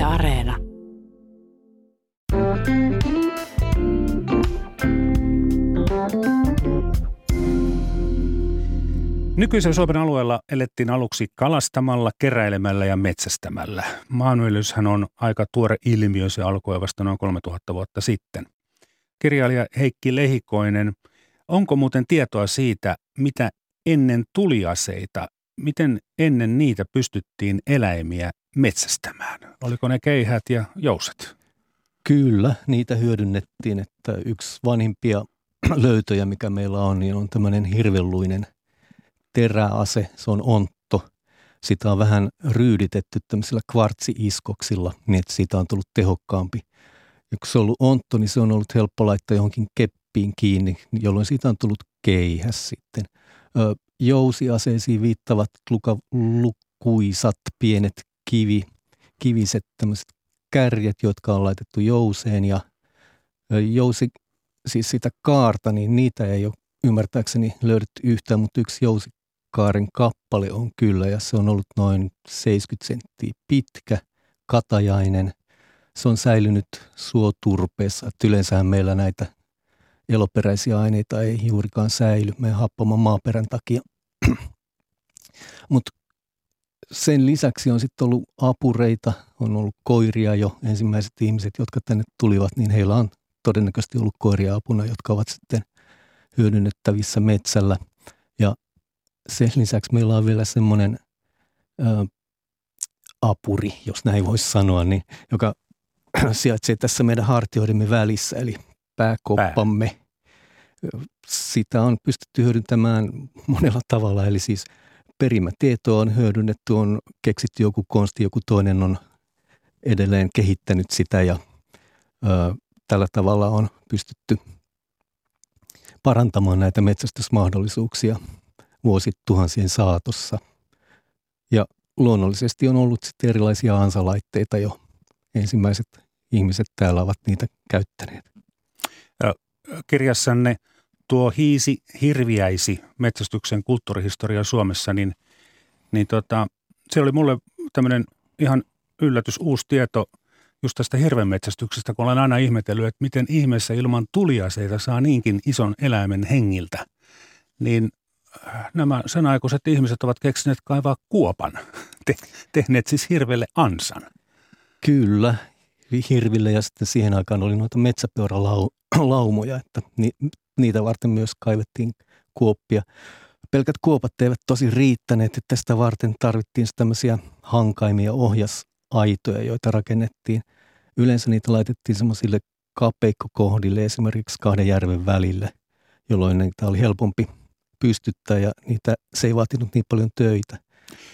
Yle Areena. Nykyisen Suomen alueella elettiin aluksi kalastamalla, keräilemällä ja metsästämällä. Maanviljelyshän on aika tuore ilmiö, se alkoi vasta noin 3000 vuotta sitten. Kirjailija Heikki Lehikoinen, onko muuten tietoa siitä, mitä ennen tuliaseita, miten ennen niitä pystyttiin eläimiä metsästämään? Oliko ne keihät ja jouset? Kyllä, niitä hyödynnettiin, että yksi vanhimpia löytöjä, mikä meillä on, niin on tämmöinen hirvelluinen – teräase, se on ontto. Sitä on vähän ryyditetty tämmöisillä kvartsi-iskoksilla, niin että siitä on tullut tehokkaampi. Ja kun se on ollut ontto, niin se on ollut helppo laittaa johonkin keppiin kiinni, jolloin siitä on tullut keihäs sitten. Ö, jousiaseisiin viittavat luka, lukuisat pienet kivi, kiviset tämmöiset kärjet, jotka on laitettu jouseen ja jousi, siis sitä kaarta, niin niitä ei ole ymmärtääkseni löydetty yhtään, mutta yksi jousi, kaaren kappale on kyllä ja se on ollut noin 70 senttiä pitkä, katajainen. Se on säilynyt suoturpeessa. Että yleensähän meillä näitä eloperäisiä aineita ei juurikaan säily meidän happaman maaperän takia. Mutta sen lisäksi on sitten ollut apureita, on ollut koiria jo. Ensimmäiset ihmiset, jotka tänne tulivat, niin heillä on todennäköisesti ollut koiria apuna, jotka ovat sitten hyödynnettävissä metsällä – sen lisäksi meillä on vielä semmoinen apuri, jos näin voisi sanoa, niin, joka sijaitsee tässä meidän hartioidemme välissä, eli pääkoppamme. Pää. Sitä on pystytty hyödyntämään monella tavalla, eli siis perimätietoa on hyödynnetty, on keksitty joku konsti, joku toinen on edelleen kehittänyt sitä ja ö, tällä tavalla on pystytty parantamaan näitä metsästysmahdollisuuksia – vuosituhansien saatossa. Ja luonnollisesti on ollut sitten erilaisia ansalaitteita jo. Ensimmäiset ihmiset täällä ovat niitä käyttäneet. Ja kirjassanne tuo hiisi hirviäisi metsästyksen kulttuurihistoria Suomessa, niin, niin tota, se oli mulle tämmöinen ihan yllätys, uusi tieto just tästä hirvenmetsästyksestä, kun olen aina ihmetellyt, että miten ihmeessä ilman tuliaseita saa niinkin ison eläimen hengiltä. Niin nämä sen aikuiset ihmiset ovat keksineet kaivaa kuopan, Te, tehneet siis hirvelle ansan. Kyllä, hirville ja sitten siihen aikaan oli noita metsäpeuralaumoja, että ni, niitä varten myös kaivettiin kuoppia. Pelkät kuopat eivät tosi riittäneet, että tästä varten tarvittiin tämmöisiä hankaimia ohjasaitoja, joita rakennettiin. Yleensä niitä laitettiin semmoisille kapeikkokohdille, esimerkiksi kahden järven välille, jolloin niitä oli helpompi pystyttää ja niitä, se ei vaatinut niin paljon töitä.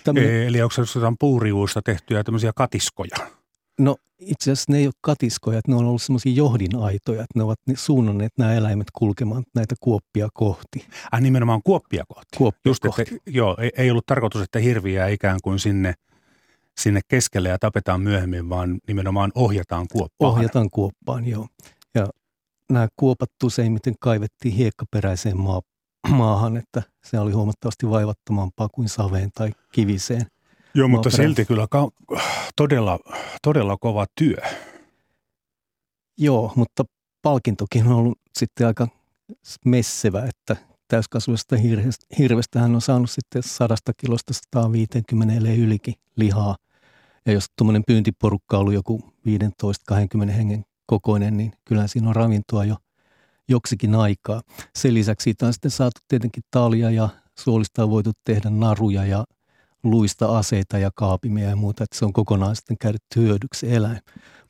Tämmönen, Eli onko se jotain puuriuusta tehtyjä tämmöisiä katiskoja? No itse asiassa ne ei ole katiskoja, että ne on ollut semmoisia johdinaitoja, että ne ovat suunnanneet nämä eläimet kulkemaan näitä kuoppia kohti. Äh, nimenomaan kuoppia kohti. Kuoppia Just, kohti. Että, joo, ei, ei ollut tarkoitus, että hirviää ikään kuin sinne, sinne keskelle ja tapetaan myöhemmin, vaan nimenomaan ohjataan kuoppaan. Ohjataan kuoppaan, joo. Ja nämä kuopat useimmiten kaivettiin hiekkaperäiseen maa, maahan, että se oli huomattavasti vaivattomampaa kuin saveen tai kiviseen. Joo, mutta maaperään. silti kyllä ka- todella, todella kova työ. Joo, mutta palkintokin on ollut sitten aika messevä, että täyskasvuisesta hirvestä hän on saanut sitten sadasta kilosta 150 ylikin lihaa. Ja jos tuommoinen pyyntiporukka on ollut joku 15-20 hengen kokoinen, niin kyllä siinä on ravintoa jo joksikin aikaa. Sen lisäksi siitä on sitten saatu tietenkin talia ja suolista on voitu tehdä naruja ja luista aseita ja kaapimia ja muuta, että se on kokonaan sitten käytetty hyödyksi eläin.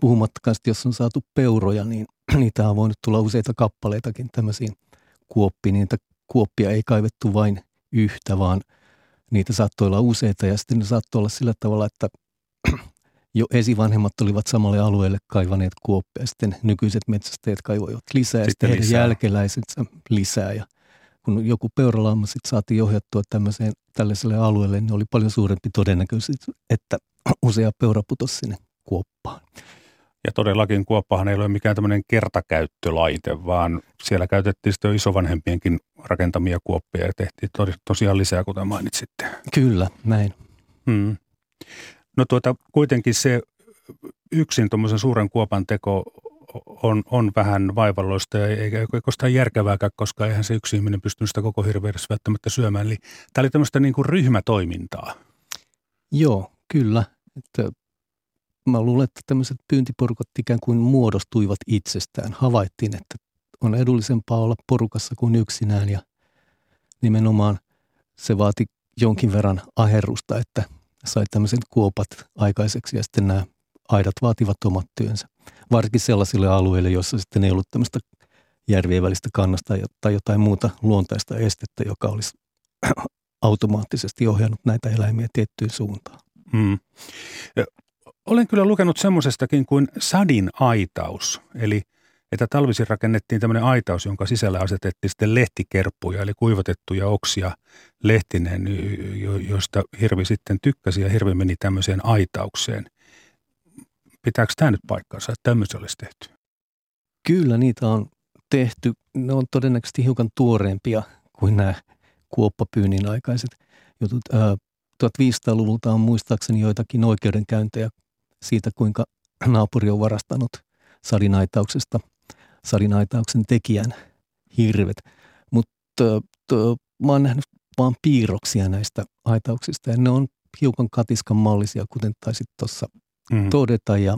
Puhumattakaan sitten, jos on saatu peuroja, niin niitä on voinut tulla useita kappaleitakin tämmöisiin kuoppiin. Niitä kuoppia ei kaivettu vain yhtä, vaan niitä saattoi olla useita ja sitten ne saattoi olla sillä tavalla, että jo esivanhemmat olivat samalle alueelle kaivaneet kuoppia. Sitten nykyiset metsästäjät kaivoivat lisää ja sitten heidän lisää. jälkeläisensä lisää. Ja kun joku peuralauma sitten saatiin ohjattua tämmöiseen, tällaiselle alueelle, niin oli paljon suurempi todennäköisyys, että usea peura putosi sinne kuoppaan. Ja todellakin kuoppahan ei ole mikään tämmöinen kertakäyttölaite, vaan siellä käytettiin sitten jo isovanhempienkin rakentamia kuoppia ja tehtiin tosiaan lisää, kuten mainitsitte. Kyllä, näin. Hmm. No tuota, kuitenkin se yksin tuommoisen suuren kuopan teko on, on vähän vaivalloista ja eikä oikeastaan järkevääkään, koska eihän se yksi ihminen pystynyt sitä koko hirveydessä välttämättä syömään. Eli tämä oli tämmöistä niin kuin ryhmätoimintaa. Joo, kyllä. Että mä luulen, että tämmöiset pyyntiporukat ikään kuin muodostuivat itsestään. Havaittiin, että on edullisempaa olla porukassa kuin yksinään ja nimenomaan se vaati jonkin verran aherrusta, että sai tämmöisen kuopat aikaiseksi ja sitten nämä aidat vaativat omat työnsä. Varsinkin sellaisille alueille, joissa sitten ei ollut tämmöistä järvien välistä kannasta tai jotain muuta luontaista estettä, joka olisi automaattisesti ohjannut näitä eläimiä tiettyyn suuntaan. Hmm. Olen kyllä lukenut semmoisestakin kuin sadin aitaus, eli että talvisin rakennettiin tämmöinen aitaus, jonka sisällä asetettiin sitten lehtikerppuja, eli kuivatettuja oksia lehtineen, joista hirvi sitten tykkäsi ja hirvi meni tämmöiseen aitaukseen. Pitääkö tämä nyt paikkaansa, että tämmöisiä olisi tehty? Kyllä niitä on tehty. Ne on todennäköisesti hiukan tuoreempia kuin nämä kuoppapyynnin aikaiset jutut. 1500-luvulta on muistaakseni joitakin oikeudenkäyntejä siitä, kuinka naapuri on varastanut sadinaitauksesta sadinaitauksen tekijän hirvet. Mutta mä oon nähnyt vaan piirroksia näistä aitauksista ja ne on hiukan katiskan mallisia, kuten taisit tuossa mm. todeta. Ja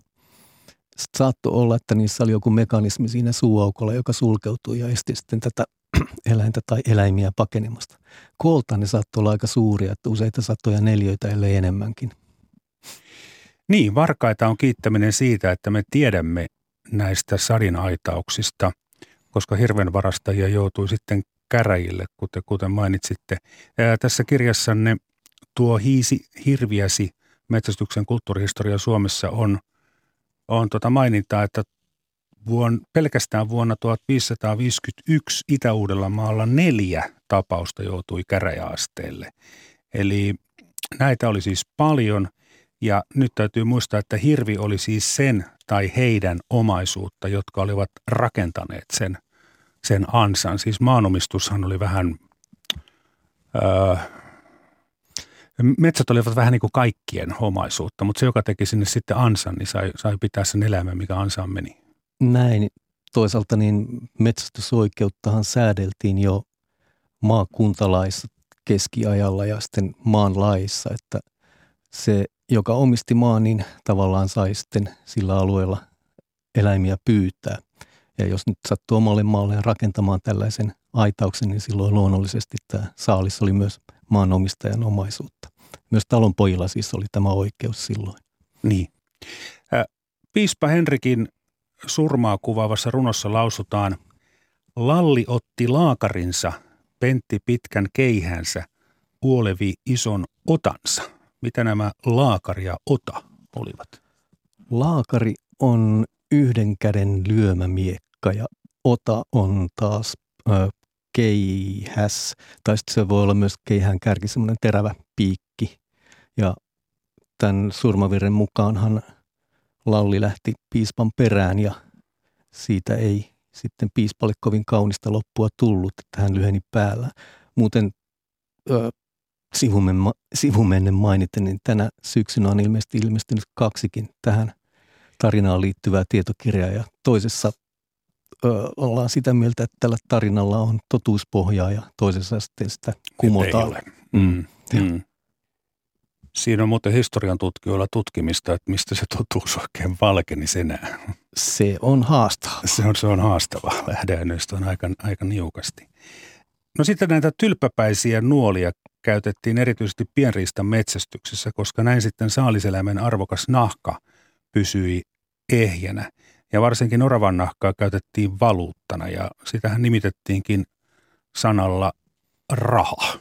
saattoi olla, että niissä oli joku mekanismi siinä suuaukolla, joka sulkeutui ja esti sitten tätä eläintä tai eläimiä pakenemasta. Koolta ne saattoi olla aika suuria, että useita satoja neljöitä, ellei enemmänkin. Niin, varkaita on kiittäminen siitä, että me tiedämme näistä sadinaitauksista, koska hirvenvarastajia joutui sitten käräjille, kuten, kuten mainitsitte. Ää, tässä kirjassanne tuo hiisi hirviäsi metsästyksen kulttuurihistoria Suomessa on, on tota mainintaa, että vuon, pelkästään vuonna 1551 Itä-Uudellamaalla neljä tapausta joutui käräjäasteelle. Eli näitä oli siis paljon ja nyt täytyy muistaa, että hirvi oli siis sen tai heidän omaisuutta, jotka olivat rakentaneet sen, sen ansan. Siis maanomistushan oli vähän, öö, metsät olivat vähän niin kuin kaikkien omaisuutta, mutta se, joka teki sinne sitten ansan, niin sai, sai pitää sen elämän, mikä ansaan meni. Näin. Toisaalta niin metsästysoikeuttahan säädeltiin jo maakuntalaissa keskiajalla ja sitten maan laissa, että se joka omisti maan, niin tavallaan sai sitten sillä alueella eläimiä pyytää. Ja jos nyt sattuu omalle maalle rakentamaan tällaisen aitauksen, niin silloin luonnollisesti tämä saalis oli myös maanomistajan omaisuutta. Myös talonpojilla siis oli tämä oikeus silloin. Niin. Piispa Henrikin surmaa kuvaavassa runossa lausutaan, Lalli otti laakarinsa, Pentti pitkän keihänsä, uolevi ison otansa – mitä nämä laakari ja ota olivat? Laakari on yhden käden lyömämiekka ja ota on taas ö, keihäs, tai sitten se voi olla myös keihään kärki, semmoinen terävä piikki. Ja tämän surmavirren mukaanhan Lalli lähti piispan perään ja siitä ei sitten piispalle kovin kaunista loppua tullut, että hän lyheni päällä. Muuten ö, sivumennen mainiten, niin tänä syksynä on ilmeisesti ilmestynyt kaksikin tähän tarinaan liittyvää tietokirjaa ja toisessa ö, ollaan sitä mieltä, että tällä tarinalla on totuuspohjaa ja toisessa sitten sitä kumotaan. Mm. Mm. Siinä on muuten historian tutkijoilla tutkimista, että mistä se totuus oikein valkeni senään. Se on haastava. Se on, se on haastava. Lähdeaineista on aika, aika niukasti. No sitten näitä tylppäpäisiä nuolia käytettiin erityisesti pienriistan metsästyksessä, koska näin sitten saaliseläimen arvokas nahka pysyi ehjänä. Ja varsinkin oravan nahkaa käytettiin valuuttana ja sitähän nimitettiinkin sanalla raha.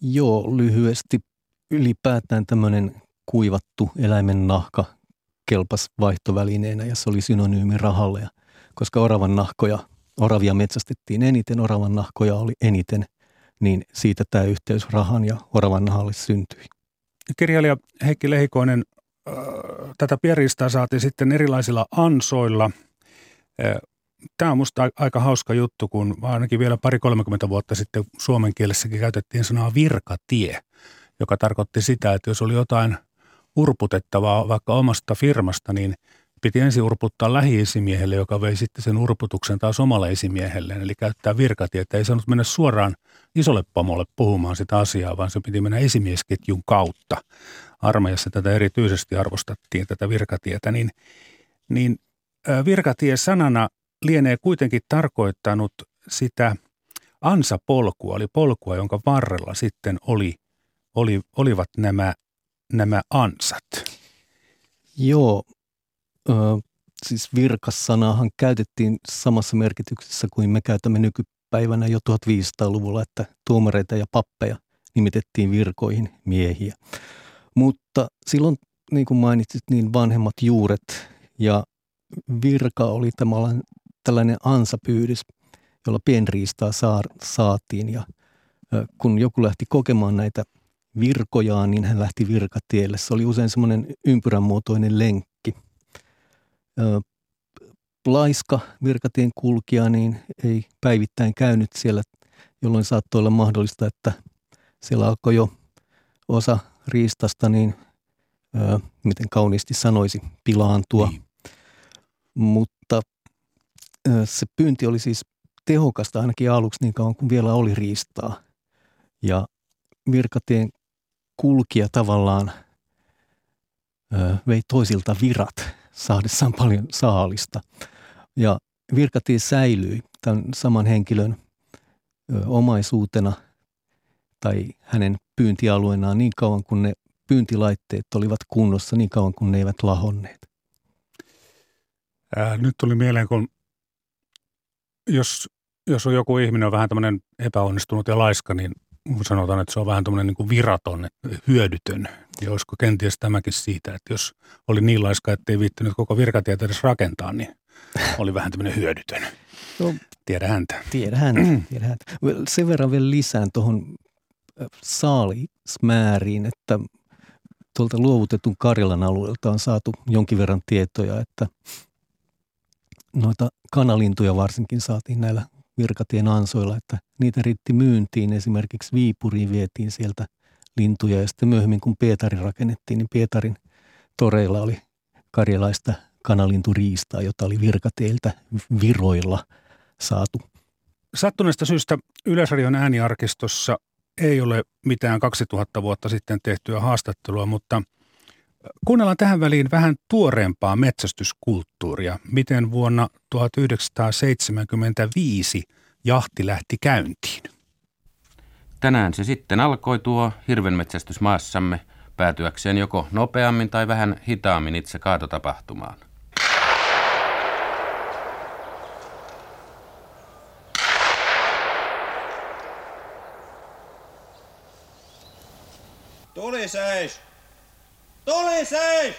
Joo, lyhyesti ylipäätään tämmöinen kuivattu eläimen nahka kelpas vaihtovälineenä ja se oli synonyymi rahalle. Ja koska oravan nahkoja, oravia metsästettiin eniten, oravan nahkoja oli eniten – niin siitä tämä yhteys rahan ja oravan nahalle syntyi. Kirjailija Heikki Lehikoinen, tätä pieristä saatiin sitten erilaisilla ansoilla. Tämä on minusta aika hauska juttu, kun ainakin vielä pari-kolmekymmentä vuotta sitten suomen kielessäkin käytettiin sanaa virkatie, joka tarkoitti sitä, että jos oli jotain urputettavaa vaikka omasta firmasta, niin piti ensin urputtaa lähiesimiehelle, joka vei sitten sen urputuksen taas omalle esimiehelle, eli käyttää virkatietä. Ei saanut mennä suoraan isolle pomolle puhumaan sitä asiaa, vaan se piti mennä esimiesketjun kautta. Armeijassa tätä erityisesti arvostattiin, tätä virkatietä, niin, niin virkatie sanana lienee kuitenkin tarkoittanut sitä ansapolkua, eli polkua, jonka varrella sitten oli, oli, olivat nämä, nämä ansat. Joo, ö, siis virkassanahan käytettiin samassa merkityksessä kuin me käytämme nykypäivänä jo 1500-luvulla, että tuomareita ja pappeja nimitettiin virkoihin miehiä. Mutta silloin, niin kuin mainitsit, niin vanhemmat juuret ja virka oli tällainen ansapyydys, jolla pienriistaa saatiin ja kun joku lähti kokemaan näitä virkojaan, niin hän lähti virkatielle. Se oli usein semmoinen ympyränmuotoinen lenkki. Laiska virkatien kulkija niin ei päivittäin käynyt siellä, jolloin saattoi olla mahdollista, että siellä alkoi jo osa riistasta, niin miten kauniisti sanoisi, pilaantua. Niin. Mutta se pyynti oli siis tehokasta ainakin aluksi niin kauan kuin vielä oli riistaa. Ja virkatien kulkija tavallaan ö, vei toisilta virat saadessaan paljon saalista. Ja virkatie säilyi tämän saman henkilön ö, omaisuutena tai hänen pyyntialueenaan niin kauan kuin ne pyyntilaitteet olivat kunnossa, niin kauan kuin ne eivät lahonneet. Ää, nyt tuli mieleen, kun jos, jos on joku ihminen on vähän tämmöinen epäonnistunut ja laiska, niin sanotaan, että se on vähän tämmöinen niin viraton, hyödytön. Ja olisiko kenties tämäkin siitä, että jos oli niin laiska, että ei viittynyt koko virkatietä edes rakentaa, niin oli vähän tämmöinen hyödytön. No, tiedä häntä. Tiedä häntä, tiedä häntä. Sen verran vielä lisään tuohon saalismääriin, että tuolta luovutetun Karjalan alueelta on saatu jonkin verran tietoja, että noita kanalintuja varsinkin saatiin näillä virkatien ansoilla, että niitä riitti myyntiin. Esimerkiksi Viipuriin vietiin sieltä lintuja ja sitten myöhemmin kun Pietari rakennettiin, niin Pietarin toreilla oli karjalaista kanalinturiistaa, jota oli virkateiltä viroilla saatu. Sattuneesta syystä Yleisradion ääniarkistossa ei ole mitään 2000 vuotta sitten tehtyä haastattelua, mutta – Kuunnellaan tähän väliin vähän tuoreempaa metsästyskulttuuria. Miten vuonna 1975 jahti lähti käyntiin? Tänään se sitten alkoi tuo hirvenmetsästys maassamme päätyäkseen joko nopeammin tai vähän hitaammin itse kaatotapahtumaan. Tuli seis! Tuli seis!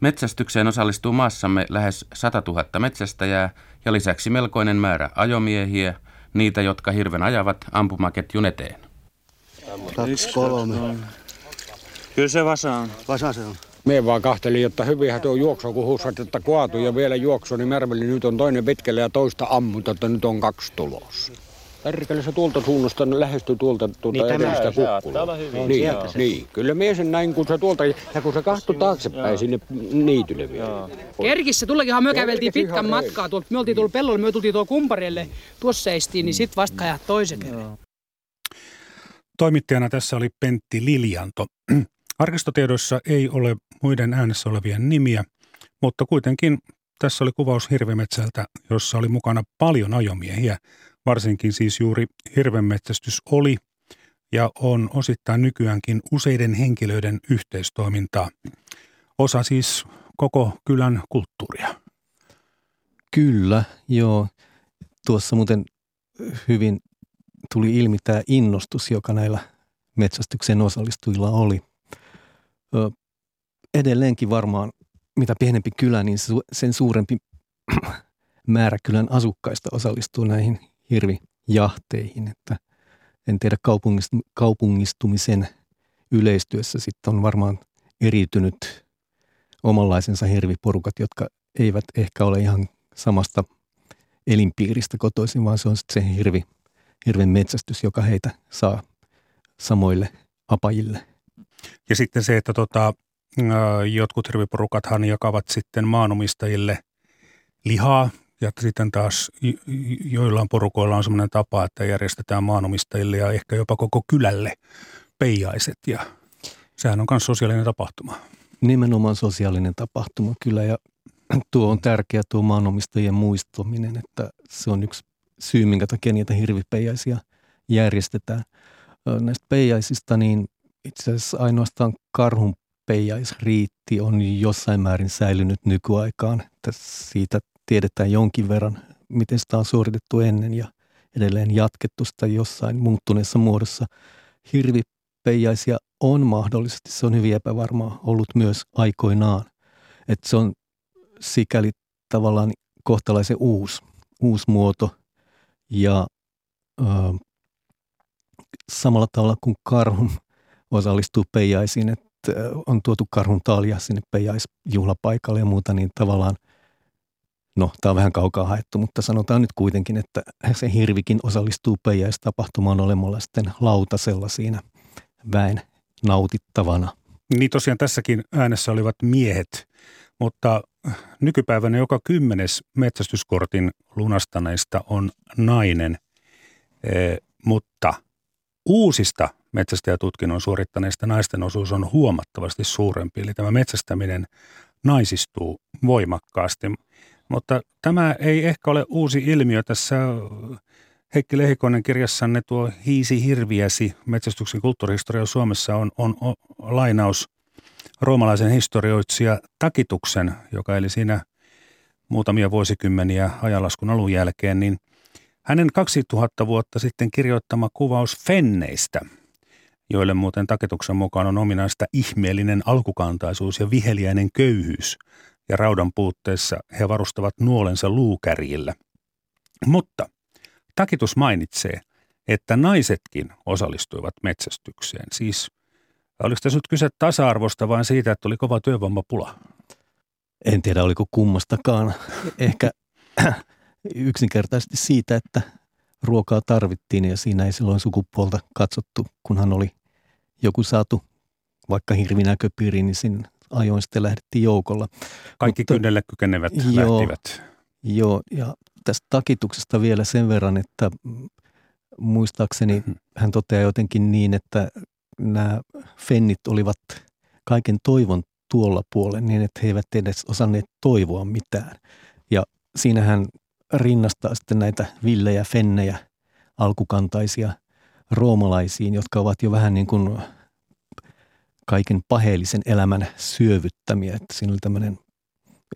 Metsästykseen osallistuu maassamme lähes 100 000 metsästäjää ja lisäksi melkoinen määrä ajomiehiä, niitä, jotka hirven ajavat ampumaketjun eteen. Kaksi, kolme. Kyllä se vasa on. Vasa se on. Me vaan kahtelin, että hyvinhän tuo juoksu, kun hussat, että kaatu ja vielä juoksu, niin Merveli nyt on toinen pitkälle ja toista ammuta, että nyt on kaksi tulossa. Perkele se tuolta suunnasta lähestyy tuolta tuota niin edellistä kukkulaa. Niin, niin, niin, kyllä mies sen näin, kun se tuolta, ja kun se kahtui taaksepäin sinne niitylle vielä. Kerkissä tullakinhan me käveltiin pitkän matkaa. Tuolta, me oltiin tullut pellolle, me tultiin tuolla kumparelle, tuossa seistiin, niin sitten vasta kajat toisen kerran. Toimittajana tässä oli Pentti Liljanto. Arkistotiedoissa ei ole muiden äänessä olevien nimiä, mutta kuitenkin tässä oli kuvaus hirvemetsältä, jossa oli mukana paljon ajomiehiä – varsinkin siis juuri hirvenmetsästys oli ja on osittain nykyäänkin useiden henkilöiden yhteistoimintaa. Osa siis koko kylän kulttuuria. Kyllä, joo. Tuossa muuten hyvin tuli ilmi tämä innostus, joka näillä metsästyksen osallistujilla oli. Ö, edelleenkin varmaan, mitä pienempi kylä, niin sen suurempi määrä kylän asukkaista osallistuu näihin hirvijahteihin, että en tiedä kaupungistumisen yleistyessä sitten on varmaan eriytynyt omanlaisensa hirviporukat, jotka eivät ehkä ole ihan samasta elinpiiristä kotoisin, vaan se on sitten se hirvi, hirven metsästys, joka heitä saa samoille apajille. Ja sitten se, että tota, jotkut hirviporukathan jakavat sitten maanomistajille lihaa ja sitten taas joillain porukoilla on sellainen tapa, että järjestetään maanomistajille ja ehkä jopa koko kylälle peijaiset ja sehän on myös sosiaalinen tapahtuma. Nimenomaan sosiaalinen tapahtuma kyllä ja tuo on tärkeä tuo maanomistajien muistuminen, että se on yksi syy, minkä takia niitä hirvipeijaisia järjestetään. Näistä peijaisista niin itse asiassa ainoastaan karhun peijaisriitti on jossain määrin säilynyt nykyaikaan. Että siitä tiedetään jonkin verran, miten sitä on suoritettu ennen ja edelleen jatkettu sitä jossain muuttuneessa muodossa. Hirvipeijaisia on mahdollisesti, se on hyvin epävarmaa ollut myös aikoinaan. Että se on sikäli tavallaan kohtalaisen uusi, uusi muoto ja ö, samalla tavalla kuin karhun osallistuu peijaisiin, että on tuotu karhun talia sinne peijaisjuhlapaikalle ja muuta, niin tavallaan, no tämä on vähän kaukaa haettu, mutta sanotaan nyt kuitenkin, että se hirvikin osallistuu peijaistapahtumaan olemalla sitten lautasella siinä väen nautittavana. Niin tosiaan tässäkin äänessä olivat miehet, mutta nykypäivänä joka kymmenes metsästyskortin lunastaneista on nainen, e, mutta uusista metsästäjätutkinnon suorittaneista naisten osuus on huomattavasti suurempi. Eli tämä metsästäminen naisistuu voimakkaasti. Mutta tämä ei ehkä ole uusi ilmiö. Tässä Heikki Lehikoinen kirjassanne tuo Hiisi hirviäsi metsästyksen kulttuurihistoria Suomessa on, on, on lainaus roomalaisen historioitsija Takituksen, joka eli siinä muutamia vuosikymmeniä ajanlaskun alun jälkeen, niin hänen 2000 vuotta sitten kirjoittama kuvaus fenneistä, joille muuten Takituksen mukaan on ominaista ihmeellinen alkukantaisuus ja viheliäinen köyhyys, ja raudan puutteessa he varustavat nuolensa luukärjillä. Mutta Takitus mainitsee, että naisetkin osallistuivat metsästykseen, siis – Oliko tässä nyt kyse tasa-arvosta vai siitä, että oli kova työvoimapula? En tiedä, oliko kummastakaan. Ehkä yksinkertaisesti siitä, että ruokaa tarvittiin ja siinä ei silloin sukupuolta katsottu, kunhan oli joku saatu vaikka hirvinäköpiiri, niin ajoin sitten lähdettiin joukolla. Kaikki Mutta, kynnelle kykenevät joo, lähtivät. Joo, ja tästä takituksesta vielä sen verran, että muistaakseni mm-hmm. hän toteaa jotenkin niin, että nämä fennit olivat kaiken toivon tuolla puolella niin, että he eivät edes osanneet toivoa mitään. Ja siinähän rinnastaa sitten näitä villejä fennejä, alkukantaisia roomalaisiin, jotka ovat jo vähän niin kuin kaiken paheellisen elämän syövyttämiä. Että siinä oli tämmöinen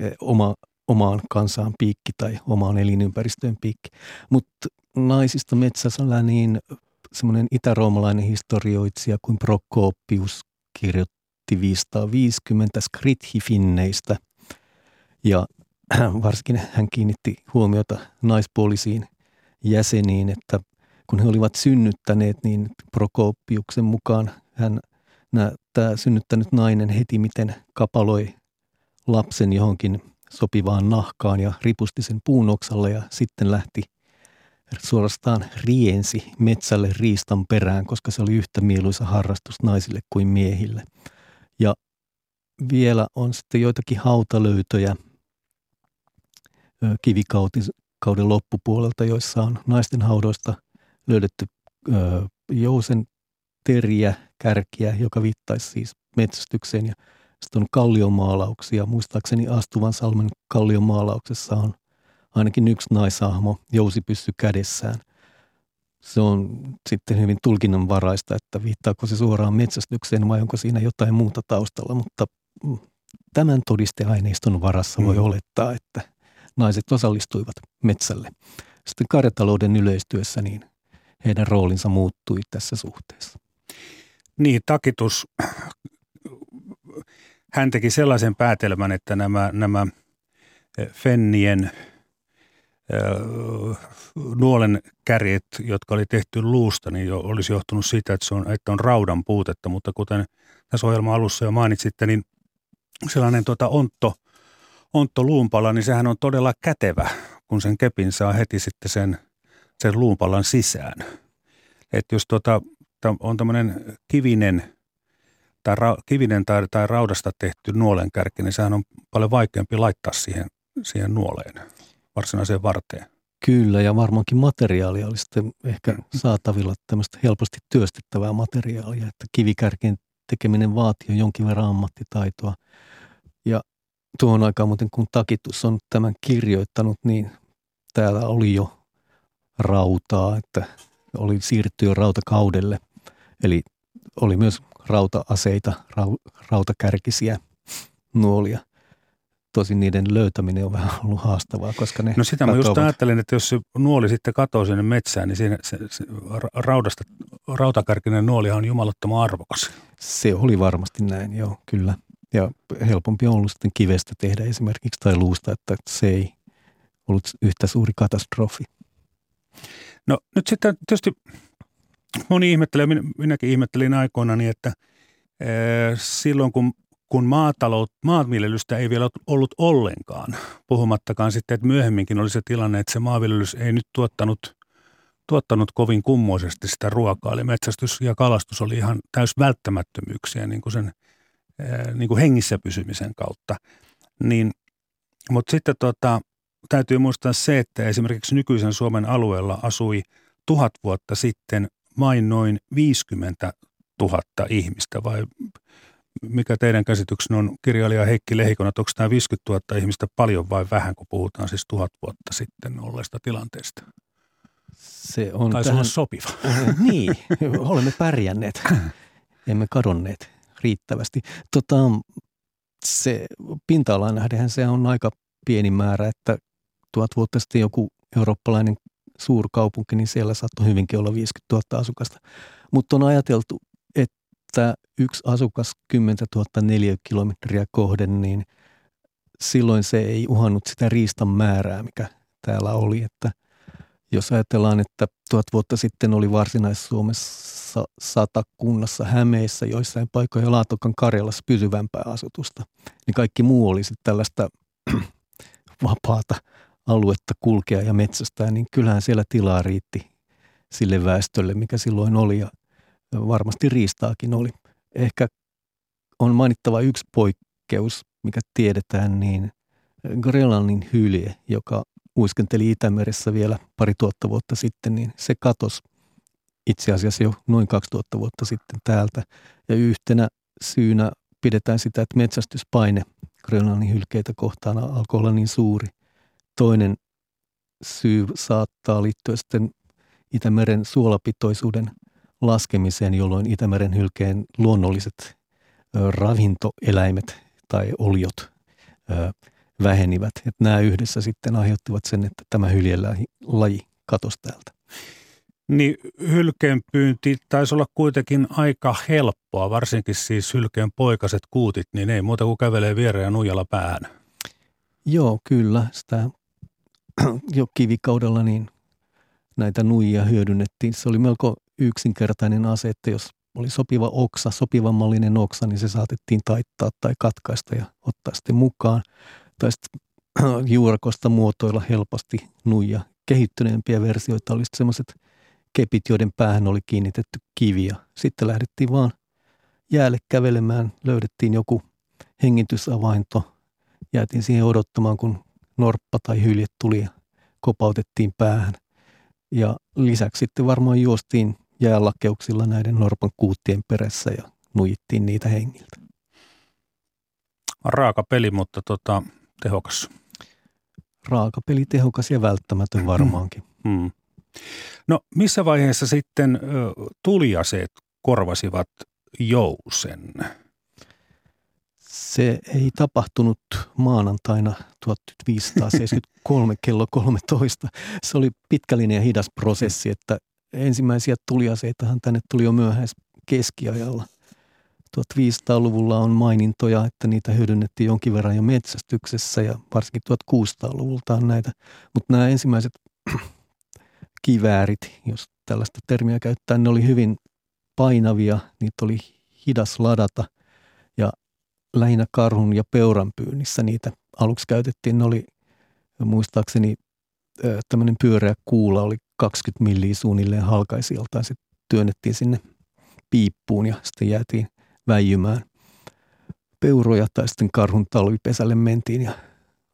e, oma, omaan kansaan piikki tai omaan elinympäristöön piikki. Mutta naisista metsässä niin semmoinen itäroomalainen historioitsija kuin Prokopius kirjoitti 550 skrithifinneistä ja varsinkin hän kiinnitti huomiota naispuolisiin jäseniin, että kun he olivat synnyttäneet, niin Prokopiuksen mukaan hän, tämä synnyttänyt nainen heti miten kapaloi lapsen johonkin sopivaan nahkaan ja ripusti sen puunoksalle ja sitten lähti suorastaan riensi metsälle riistan perään, koska se oli yhtä mieluisa harrastus naisille kuin miehille. Ja vielä on sitten joitakin hautalöytöjä kivikauden loppupuolelta, joissa on naisten haudoista löydetty jousen teriä, kärkiä, joka viittaisi siis metsästykseen. Ja sitten on kalliomaalauksia. Muistaakseni Astuvan salmen kalliomaalauksessa on ainakin yksi naisahmo jousipyssy kädessään. Se on sitten hyvin tulkinnanvaraista, että viittaako se suoraan metsästykseen vai onko siinä jotain muuta taustalla, mutta mm, tämän todisteaineiston varassa voi mm. olettaa, että naiset osallistuivat metsälle. Sitten karjatalouden yleistyessä niin heidän roolinsa muuttui tässä suhteessa. Niin, takitus. Hän teki sellaisen päätelmän, että nämä, nämä Fennien – nuolen kärjet, jotka oli tehty luusta, niin jo olisi johtunut siitä, että, se on, että on raudan puutetta, mutta kuten tässä ohjelman alussa jo mainitsitte, niin sellainen tuota ontto, ontto luunpala, niin sehän on todella kätevä, kun sen kepin saa heti sitten sen, sen luunpalan sisään. Että jos tuota, on tämmöinen kivinen tai ra, kivinen tai, tai raudasta tehty nuolenkärki, niin sehän on paljon vaikeampi laittaa siihen, siihen nuoleen, varsinaiseen varteen. Kyllä, ja varmaankin materiaalia oli sitten ehkä mm. saatavilla tämmöistä helposti työstettävää materiaalia, että kivikärkien tekeminen vaatii jo jonkin verran ammattitaitoa. Ja tuohon aikaan muuten, kun Takitus on tämän kirjoittanut, niin täällä oli jo rautaa, että oli siirtynyt jo rautakaudelle. Eli oli myös rauta-aseita, rautakärkisiä nuolia – tosin niiden löytäminen on vähän ollut haastavaa, koska ne No sitä mä just ajattelin, että jos se nuoli sitten katoo sinne metsään, niin siinä se, se raudasta, rautakärkinen nuoli on jumalottoman arvokas. Se oli varmasti näin, joo, kyllä. Ja helpompi on ollut sitten kivestä tehdä esimerkiksi tai luusta, että se ei ollut yhtä suuri katastrofi. No nyt sitten tietysti moni ihmettelee, minäkin ihmettelin aikoinaan, niin että silloin kun kun maatalous, maanviljelystä ei vielä ollut ollenkaan, puhumattakaan sitten, että myöhemminkin oli se tilanne, että se maanviljelys ei nyt tuottanut, tuottanut kovin kummoisesti sitä ruokaa, eli metsästys ja kalastus oli ihan täys välttämättömyyksiä niin kuin sen niin kuin hengissä pysymisen kautta. Niin, mutta sitten tota, täytyy muistaa se, että esimerkiksi nykyisen Suomen alueella asui tuhat vuotta sitten vain noin 50 000 ihmistä vai mikä teidän käsityksen on kirjailija Heikki Lehikon, että onko tämä 50 000 ihmistä paljon vai vähän, kun puhutaan siis tuhat vuotta sitten olleesta tilanteesta? Se on Taisi tähän... olla sopiva. niin, olemme pärjänneet, emme kadonneet riittävästi. Tota, se pinta-alaa nähdenhän se on aika pieni määrä, että tuhat vuotta sitten joku eurooppalainen suurkaupunki, niin siellä saattoi hyvinkin olla 50 000 asukasta. Mutta on ajateltu, että yksi asukas 10 000 neliökilometriä kohden, niin silloin se ei uhannut sitä riistan määrää, mikä täällä oli. Että jos ajatellaan, että tuhat vuotta sitten oli Varsinais-Suomessa satakunnassa Hämeissä, joissain paikoissa Laatokan Karjalassa pysyvämpää asutusta, niin kaikki muu oli sitten tällaista vapaata aluetta kulkea ja metsästää, niin kyllähän siellä tilaa riitti sille väestölle, mikä silloin oli. Ja varmasti riistaakin oli. Ehkä on mainittava yksi poikkeus, mikä tiedetään, niin Grönlannin hylje, joka uiskenteli Itämeressä vielä pari tuhatta vuotta sitten, niin se katosi itse asiassa jo noin 2000 vuotta sitten täältä. Ja yhtenä syynä pidetään sitä, että metsästyspaine Grönlannin hylkeitä kohtaan alkoi olla niin suuri. Toinen syy saattaa liittyä sitten Itämeren suolapitoisuuden laskemiseen, jolloin Itämeren hylkeen luonnolliset ravintoeläimet tai oliot vähenivät. Että nämä yhdessä sitten aiheuttivat sen, että tämä hyljelaji katosi täältä. Niin hylkeen pyynti taisi olla kuitenkin aika helppoa, varsinkin siis hylkeen poikaset kuutit, niin ei muuta kuin kävelee viereen ja nuijalla päähän. Joo, kyllä. Sitä jo kivikaudella niin näitä nuijia hyödynnettiin. Se oli melko yksinkertainen ase, että jos oli sopiva oksa, sopivan mallinen oksa, niin se saatettiin taittaa tai katkaista ja ottaa sitten mukaan. Tai sitten juurakosta muotoilla helposti nuija. Kehittyneempiä versioita oli semmoiset kepit, joiden päähän oli kiinnitetty kiviä. Sitten lähdettiin vaan jäälle kävelemään, löydettiin joku hengitysavainto, jäätiin siihen odottamaan, kun norppa tai hylje tuli ja kopautettiin päähän. Ja lisäksi sitten varmaan juostiin jäälakeuksilla näiden norpan kuuttien perässä ja nujittiin niitä hengiltä. Raaka peli, mutta tota, tehokas. Raaka peli, tehokas ja välttämätön varmaankin. Hmm. No missä vaiheessa sitten tuliaseet korvasivat jousen? Se ei tapahtunut maanantaina 1573 kello 13. Se oli pitkällinen ja hidas prosessi, että ensimmäisiä tuliaseitahan tänne tuli jo myöhäis keskiajalla. 1500-luvulla on mainintoja, että niitä hyödynnettiin jonkin verran jo metsästyksessä ja varsinkin 1600-luvulta on näitä. Mutta nämä ensimmäiset kiväärit, jos tällaista termiä käyttää, ne oli hyvin painavia, niitä oli hidas ladata ja lähinnä karhun ja peuran pyynnissä niitä aluksi käytettiin. Ne oli muistaakseni tämmöinen pyöreä kuula oli 20 milliä suunnilleen halkaisijaltaan. Se työnnettiin sinne piippuun ja sitten jäätiin väijymään peuroja tai sitten karhun talvipesälle mentiin ja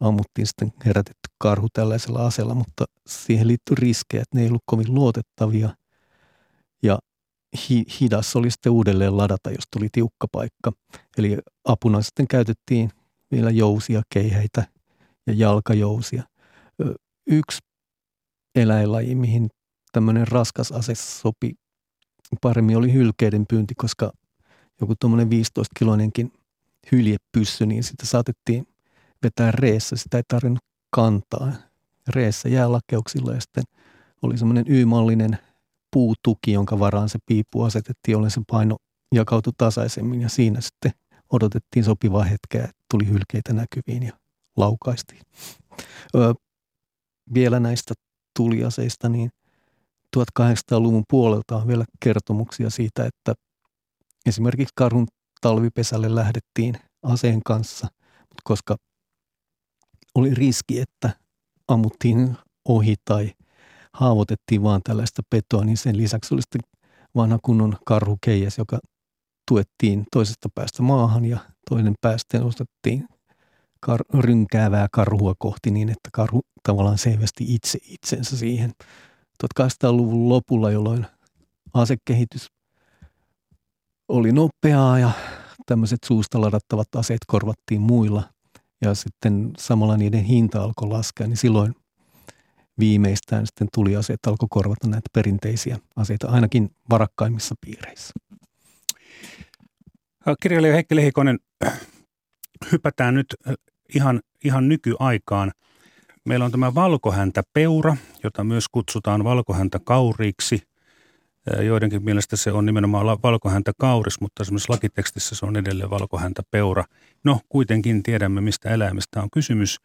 ammuttiin sitten herätetty karhu tällaisella aseella, mutta siihen liittyi riskejä, että ne ei ollut kovin luotettavia ja hi- hidas oli sitten uudelleen ladata, jos tuli tiukka paikka. Eli apuna sitten käytettiin vielä jousia, keihäitä ja jalkajousia. Yksi eläinlaji, mihin tämmöinen raskas ase sopi paremmin, oli hylkeiden pyynti, koska joku tuommoinen 15-kiloinenkin hyljepyssy, niin sitä saatettiin vetää reessä. Sitä ei tarvinnut kantaa. Reessä lakeuksilla ja sitten oli semmoinen Y-mallinen puutuki, jonka varaan se piippu asetettiin, jolloin se paino jakautui tasaisemmin ja siinä sitten odotettiin sopivaa hetkeä, että tuli hylkeitä näkyviin ja laukaistiin. Öö, vielä näistä tuliaseista, niin 1800-luvun puolelta on vielä kertomuksia siitä, että esimerkiksi karhun talvipesälle lähdettiin aseen kanssa, mutta koska oli riski, että ammuttiin ohi tai haavoitettiin vaan tällaista petoa, niin sen lisäksi oli sitten vanha kunnon karhukeijas, joka tuettiin toisesta päästä maahan ja toinen päästä ostettiin kar- rynkäävää karhua kohti niin, että karhu tavallaan selvästi itse itsensä siihen. 1800-luvun lopulla, jolloin asekehitys oli nopeaa ja tämmöiset suusta ladattavat aseet korvattiin muilla ja sitten samalla niiden hinta alkoi laskea, niin silloin viimeistään sitten tuli aseet alkoi korvata näitä perinteisiä aseita ainakin varakkaimmissa piireissä. Kirjailija Heikki Lehikonen, hypätään nyt ihan, ihan nykyaikaan. Meillä on tämä valkohäntä peura, jota myös kutsutaan valkohäntä kauriiksi. Joidenkin mielestä se on nimenomaan valkohäntä kauris, mutta esimerkiksi lakitekstissä se on edelleen valkohäntä peura. No, kuitenkin tiedämme, mistä eläimestä on kysymys.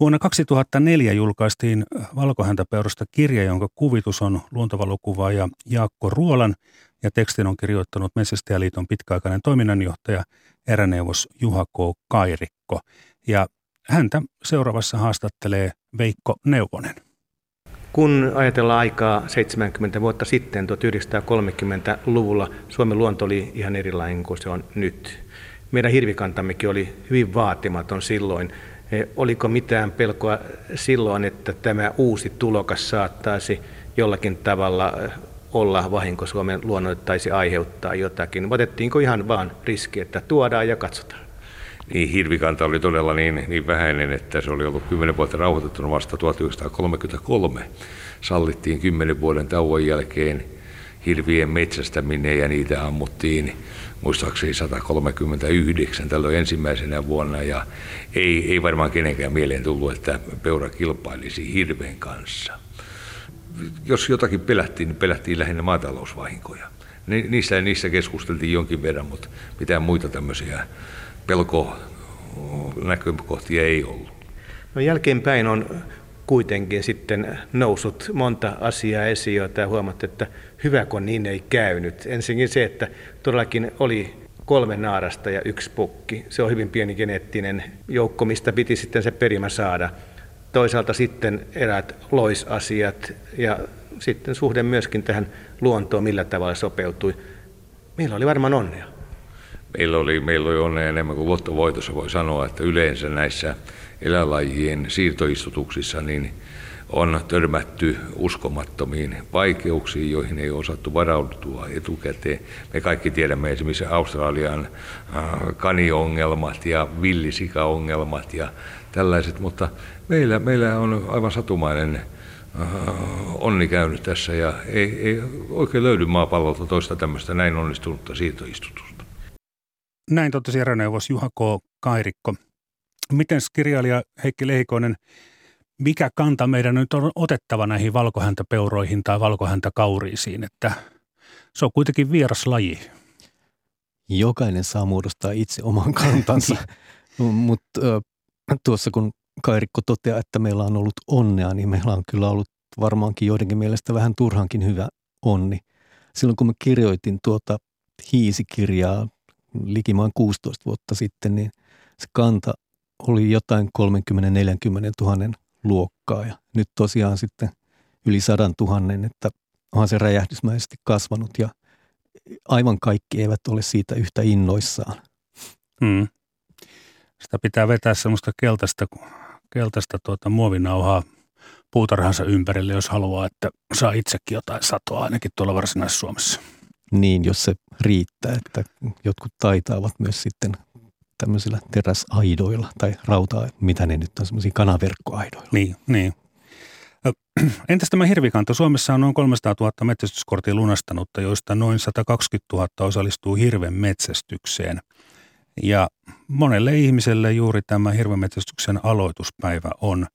Vuonna 2004 julkaistiin valkohäntäpeurasta kirja, jonka kuvitus on luontovalokuvaaja Jaakko Ruolan ja tekstin on kirjoittanut Metsästäjäliiton pitkäaikainen toiminnanjohtaja eräneuvos Juha K. Kairikko. Ja häntä seuraavassa haastattelee Veikko Neuvonen. Kun ajatellaan aikaa 70 vuotta sitten, 1930-luvulla, Suomen luonto oli ihan erilainen kuin se on nyt. Meidän hirvikantammekin oli hyvin vaatimaton silloin. E, oliko mitään pelkoa silloin, että tämä uusi tulokas saattaisi jollakin tavalla e, olla vahinko Suomen luonnolle taisi aiheuttaa jotakin? Otettiinko ihan vaan riski, että tuodaan ja katsotaan? niin hirvikanta oli todella niin, niin vähäinen, että se oli ollut 10 vuotta rauhoitettuna vasta 1933. Sallittiin 10 vuoden tauon jälkeen hirvien metsästäminen ja niitä ammuttiin muistaakseni 139 tällöin ensimmäisenä vuonna ja ei, ei varmaan kenenkään mieleen tullut, että peura kilpailisi hirven kanssa. Jos jotakin pelättiin, niin pelättiin lähinnä maatalousvahinkoja. Niissä, niissä keskusteltiin jonkin verran, mutta mitään muita tämmöisiä pelko näkökohtia ei ollut. No jälkeenpäin on kuitenkin sitten noussut monta asiaa esiin, joita huomattu, että hyvä kun niin ei käynyt. Ensinnäkin se, että todellakin oli kolme naarasta ja yksi pukki. Se on hyvin pieni geneettinen joukko, mistä piti sitten se perimä saada. Toisaalta sitten eräät loisasiat ja sitten suhde myöskin tähän luontoon, millä tavalla sopeutui. Meillä oli varmaan onnea meillä oli, meillä oli onnea enemmän kuin lottovoitossa. Voi sanoa, että yleensä näissä eläinlajien siirtoistutuksissa niin on törmätty uskomattomiin vaikeuksiin, joihin ei osattu varautua etukäteen. Me kaikki tiedämme esimerkiksi Australian äh, kaniongelmat ja villisikaongelmat ja tällaiset, mutta meillä, meillä on aivan satumainen äh, onni käynyt tässä ja ei, ei oikein löydy maapallolta toista tämmöistä näin onnistunutta siirtoistutusta. Näin totesi eräneuvos Juha K. Kairikko. Miten kirjailija Heikki Lehikoinen, mikä kanta meidän nyt on otettava näihin valkohäntäpeuroihin tai valkohäntäkauriisiin, että se on kuitenkin vieras laji? Jokainen saa muodostaa itse oman kantansa, mutta tuossa kun Kairikko toteaa, että meillä on ollut onnea, niin meillä on kyllä ollut varmaankin joidenkin mielestä vähän turhankin hyvä onni. Silloin kun mä kirjoitin tuota hiisikirjaa likimaan 16 vuotta sitten, niin se kanta oli jotain 30-40 000 luokkaa ja nyt tosiaan sitten yli 100 000, että onhan se räjähdysmäisesti kasvanut ja aivan kaikki eivät ole siitä yhtä innoissaan. Hmm. Sitä pitää vetää semmoista keltaista, keltaista tuota, muovinauhaa puutarhansa ympärille, jos haluaa, että saa itsekin jotain satoa ainakin tuolla Varsinais-Suomessa. Niin, jos se riittää, että jotkut taitaavat myös sitten tämmöisillä teräsaidoilla tai rautaa, mitä ne nyt on, semmoisia kanaverkkoaidoilla. Niin, niin. Entäs tämä hirvikanta? Suomessa on noin 300 000 metsästyskortin lunastanutta, joista noin 120 000 osallistuu hirven metsästykseen. Ja monelle ihmiselle juuri tämä hirvenmetsästyksen aloituspäivä on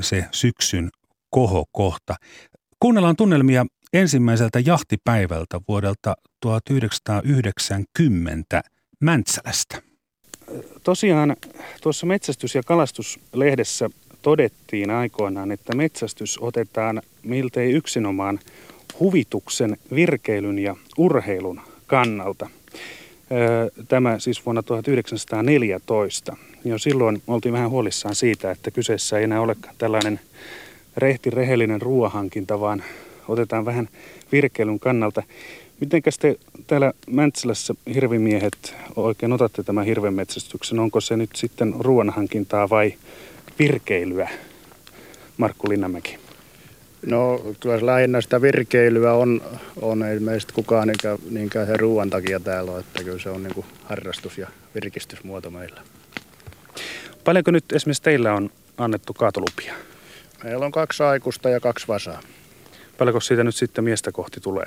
se syksyn kohokohta. Kuunnellaan tunnelmia ensimmäiseltä jahtipäivältä vuodelta 1990 Mäntsälästä. Tosiaan tuossa metsästys- ja kalastuslehdessä todettiin aikoinaan, että metsästys otetaan miltei yksinomaan huvituksen, virkeilyn ja urheilun kannalta. Tämä siis vuonna 1914. Jo silloin oltiin vähän huolissaan siitä, että kyseessä ei enää ole tällainen rehti rehellinen ruoahankinta, vaan otetaan vähän virkeilyn kannalta. Mitenkäs te täällä Mäntsälässä hirvimiehet oikein otatte tämän hirvenmetsästyksen? Onko se nyt sitten ruoanhankintaa vai virkeilyä, Markku Linnamäki? No kyllä lähinnä sitä virkeilyä on, on ei meistä kukaan niinkään, niinkään sen ruoan takia täällä on, että kyllä se on niin kuin harrastus ja virkistysmuoto meillä. Paljonko nyt esimerkiksi teillä on annettu kaatolupia? Meillä on kaksi aikuista ja kaksi vasaa. Paljonko siitä nyt sitten miestä kohti tulee?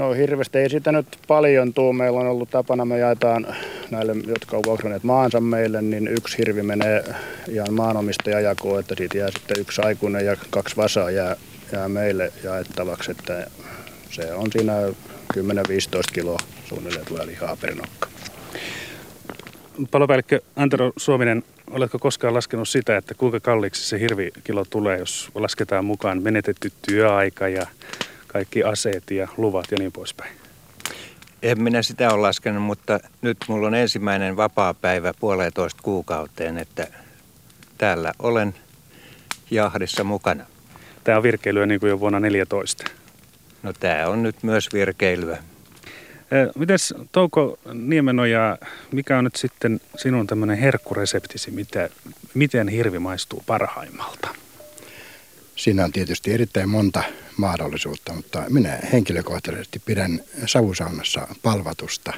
No hirveästi ei sitä nyt paljon tuu. Meillä on ollut tapana, me jaetaan näille, jotka ovat vuokraneet maansa meille, niin yksi hirvi menee ihan maanomistajajakoon, että siitä jää sitten yksi aikuinen ja kaksi vasaa jää, jää meille jaettavaksi, että se on siinä 10-15 kiloa suunnilleen tulee lihaa per nokka. Palopäällikkö Antero Suominen, oletko koskaan laskenut sitä, että kuinka kalliiksi se hirvikilo tulee, jos lasketaan mukaan menetetty työaika ja kaikki aseet ja luvat ja niin poispäin? En minä sitä ole laskenut, mutta nyt mulla on ensimmäinen vapaa päivä puolitoista kuukauteen, että täällä olen jahdissa mukana. Tämä on virkeilyä niin kuin jo vuonna 14. No tämä on nyt myös virkeilyä. Mites Touko Niemenoja, mikä on nyt sitten sinun tämmöinen herkkureseptisi, mitä, miten hirvi maistuu parhaimmalta? Siinä on tietysti erittäin monta mahdollisuutta, mutta minä henkilökohtaisesti pidän savusaunassa palvatusta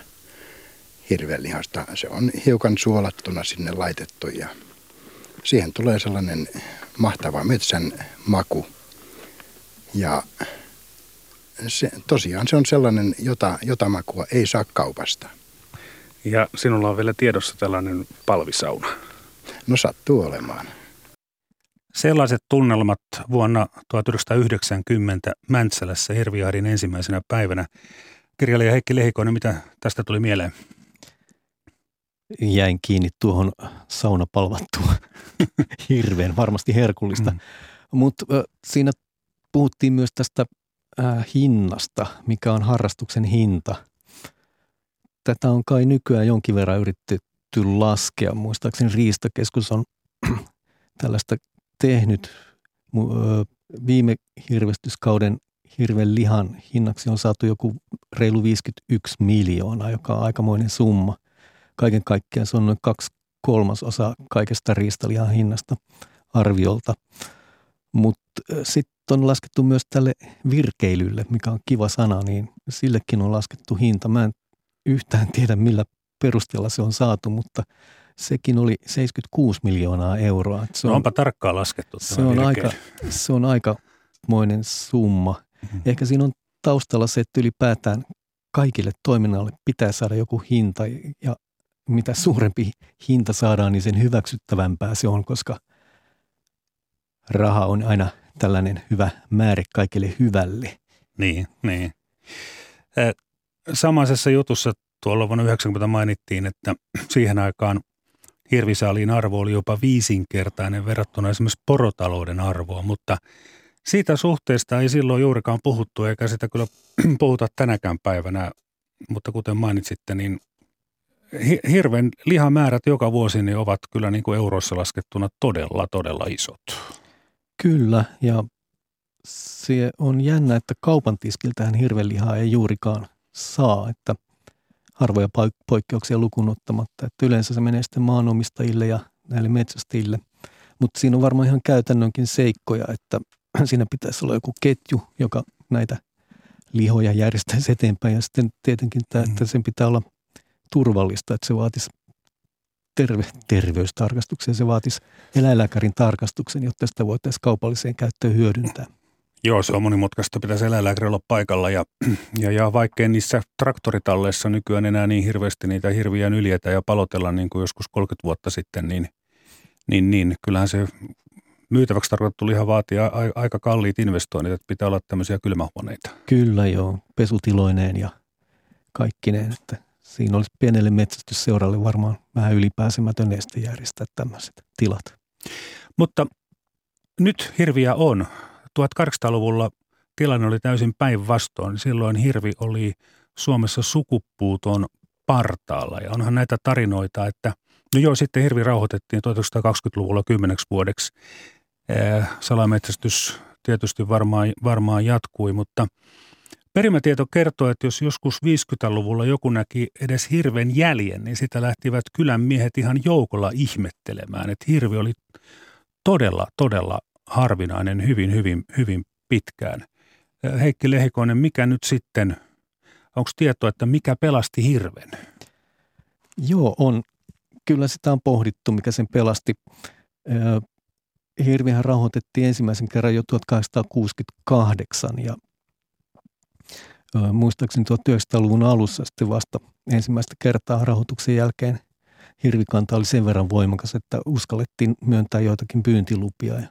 hirvelihasta. Se on hiukan suolattuna sinne laitettu ja siihen tulee sellainen mahtava metsän maku. Ja se, tosiaan se on sellainen, jota, jota makua ei saa kaupasta. Ja sinulla on vielä tiedossa tällainen palvisauna. No sattuu olemaan. Sellaiset tunnelmat vuonna 1990 Mäntsälässä Hirviahdin ensimmäisenä päivänä. Kirjailija Heikki Lehikoinen, mitä tästä tuli mieleen? Jäin kiinni tuohon saunapalvattuun hirveän, varmasti herkullista. Mm. Mutta siinä puhuttiin myös tästä äh, hinnasta, mikä on harrastuksen hinta. Tätä on kai nykyään jonkin verran yritetty laskea. Muistaakseni Riistakeskus on tällaista tehnyt. Viime hirvestyskauden hirven lihan hinnaksi on saatu joku reilu 51 miljoonaa, joka on aikamoinen summa. Kaiken kaikkiaan se on noin kaksi kolmasosa kaikesta riistalihan hinnasta arviolta. Mutta sitten on laskettu myös tälle virkeilylle, mikä on kiva sana, niin sillekin on laskettu hinta. Mä en yhtään tiedä, millä perusteella se on saatu, mutta sekin oli 76 miljoonaa euroa. Se no on, no onpa tarkkaan laskettu. Se on, aika, se on aikamoinen summa. Mm-hmm. Ehkä siinä on taustalla se, että ylipäätään kaikille toiminnalle pitää saada joku hinta ja mitä suurempi hinta saadaan, niin sen hyväksyttävämpää se on, koska raha on aina tällainen hyvä määrä kaikille hyvälle. Niin, niin. Samaisessa jutussa tuolla vuonna 90 mainittiin, että siihen aikaan hirvisaaliin arvo oli jopa viisinkertainen verrattuna esimerkiksi porotalouden arvoon, mutta siitä suhteesta ei silloin juurikaan puhuttu eikä sitä kyllä puhuta tänäkään päivänä, mutta kuten mainitsitte, niin hirven lihamäärät joka vuosi niin ovat kyllä niin kuin euroissa laskettuna todella, todella isot. Kyllä, ja se on jännä, että kaupan tiskiltähän hirvelihaa ei juurikaan saa, että harvoja poikkeuksia lukuun ottamatta. Että yleensä se menee sitten maanomistajille ja näille metsästäjille. Mutta siinä on varmaan ihan käytännönkin seikkoja, että siinä pitäisi olla joku ketju, joka näitä lihoja järjestäisi eteenpäin. Ja sitten tietenkin tämä, että mm. sen pitää olla turvallista, että se vaatisi terve, terveystarkastuksen, se vaatisi eläinlääkärin tarkastuksen, jotta sitä voitaisiin kaupalliseen käyttöön hyödyntää. Joo, se on monimutkaista. Pitäisi eläinlääkäri olla paikalla ja, ja, ja vaikkei niissä traktoritalleissa nykyään enää niin hirveästi niitä hirviä nyljetä ja palotella niin kuin joskus 30 vuotta sitten, niin, niin, niin kyllähän se myytäväksi tarkoitettu liha vaatii a, a, aika kalliit investoinnit, että pitää olla tämmöisiä kylmähuoneita. Kyllä joo, pesutiloineen ja kaikkineen, että siinä olisi pienelle metsästysseuralle varmaan vähän ylipääsemätön este järjestää tämmöiset tilat. Mutta nyt hirviä on. 1800-luvulla tilanne oli täysin päinvastoin. Silloin hirvi oli Suomessa sukupuuton partaalla ja onhan näitä tarinoita, että no joo, sitten hirvi rauhoitettiin 1920-luvulla kymmeneksi vuodeksi. Salametsästys tietysti varmaan, varmaan jatkui, mutta – Perimätieto kertoo, että jos joskus 50-luvulla joku näki edes hirven jäljen, niin sitä lähtivät kylän miehet ihan joukolla ihmettelemään, että hirvi oli todella, todella harvinainen hyvin, hyvin, hyvin pitkään. Heikki Lehikoinen, mikä nyt sitten, onko tietoa, että mikä pelasti hirven? Joo, on. Kyllä sitä on pohdittu, mikä sen pelasti. Hirvihän rahoitettiin ensimmäisen kerran jo 1868 ja muistaakseni 1900-luvun alussa sitten vasta ensimmäistä kertaa rahoituksen jälkeen hirvikanta oli sen verran voimakas, että uskallettiin myöntää joitakin pyyntilupia. Ja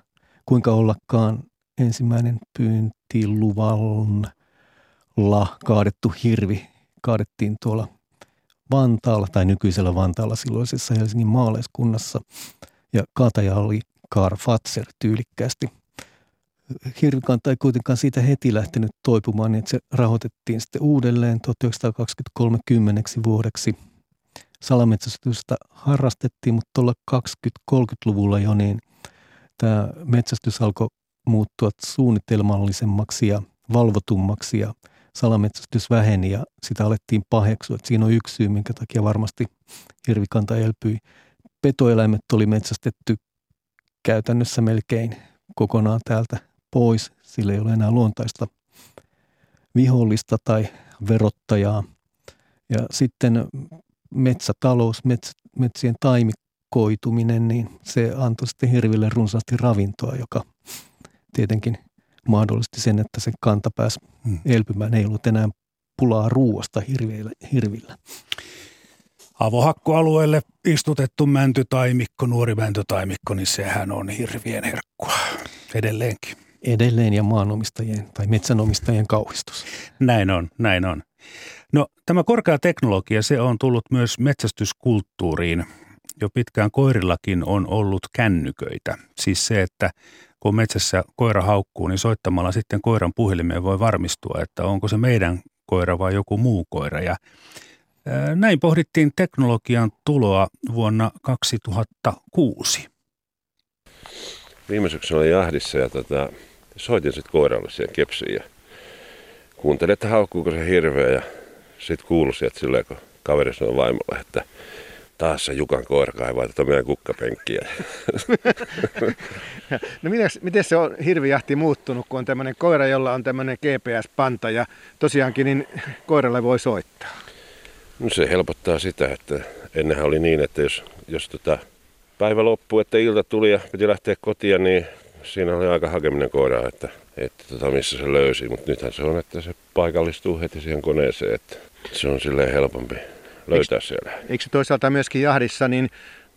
kuinka ollakaan ensimmäinen pyyntiluvalla kaadettu hirvi kaadettiin tuolla Vantaalla tai nykyisellä Vantaalla silloisessa Helsingin maalaiskunnassa. Ja kaataja oli Karl Fatser tyylikkäästi – hirvikanta ei kuitenkaan siitä heti lähtenyt toipumaan, niin että se rahoitettiin sitten uudelleen 1923 kymmeneksi vuodeksi. Salametsästystä harrastettiin, mutta tuolla 20-30-luvulla jo niin tämä metsästys alkoi muuttua suunnitelmallisemmaksi ja valvotummaksi ja salametsästys väheni ja sitä alettiin paheksua. Että siinä on yksi syy, minkä takia varmasti hirvikanta elpyi. Petoeläimet oli metsästetty käytännössä melkein kokonaan täältä pois. Sillä ei ole enää luontaista vihollista tai verottajaa. Ja sitten metsätalous, mets, metsien taimikoituminen, niin se antoi sitten hirville runsaasti ravintoa, joka tietenkin mahdollisti sen, että se kanta pääsi hmm. elpymään. Ei ollut enää pulaa ruuasta hirvillä. hirvillä. Avohakkualueelle istutettu mäntytaimikko, nuori mäntytaimikko, niin sehän on hirvien herkkua edelleenkin edelleen ja maanomistajien tai metsänomistajien kauhistus. Näin on, näin on. No tämä korkea teknologia, se on tullut myös metsästyskulttuuriin. Jo pitkään koirillakin on ollut kännyköitä. Siis se, että kun metsässä koira haukkuu, niin soittamalla sitten koiran puhelimeen voi varmistua, että onko se meidän koira vai joku muu koira. Ja näin pohdittiin teknologian tuloa vuonna 2006. Viime syksynä oli jahdissa ja tota, soitin sitten koiralle siihen kepsiin ja kuuntelin, että haukkuuko se hirveä ja sitten kuului sieltä silleen, kun kaveri sanoi vaimolle, että taas se Jukan koira kaivaa tätä meidän kukkapenkkiä. no miten, miten se on hirvijahti muuttunut, kun on tämmöinen koira, jolla on tämmöinen GPS-panta ja tosiaankin niin koiralle voi soittaa? No se helpottaa sitä, että ennenhän oli niin, että jos, jos tota päivä loppui, että ilta tuli ja piti lähteä kotiin, niin siinä oli aika hakeminen koira, että, että tota, missä se löysi. Mutta nythän se on, että se paikallistuu heti siihen koneeseen, että se on silleen helpompi löytää eikö, siellä. Eikö toisaalta myöskin jahdissa, niin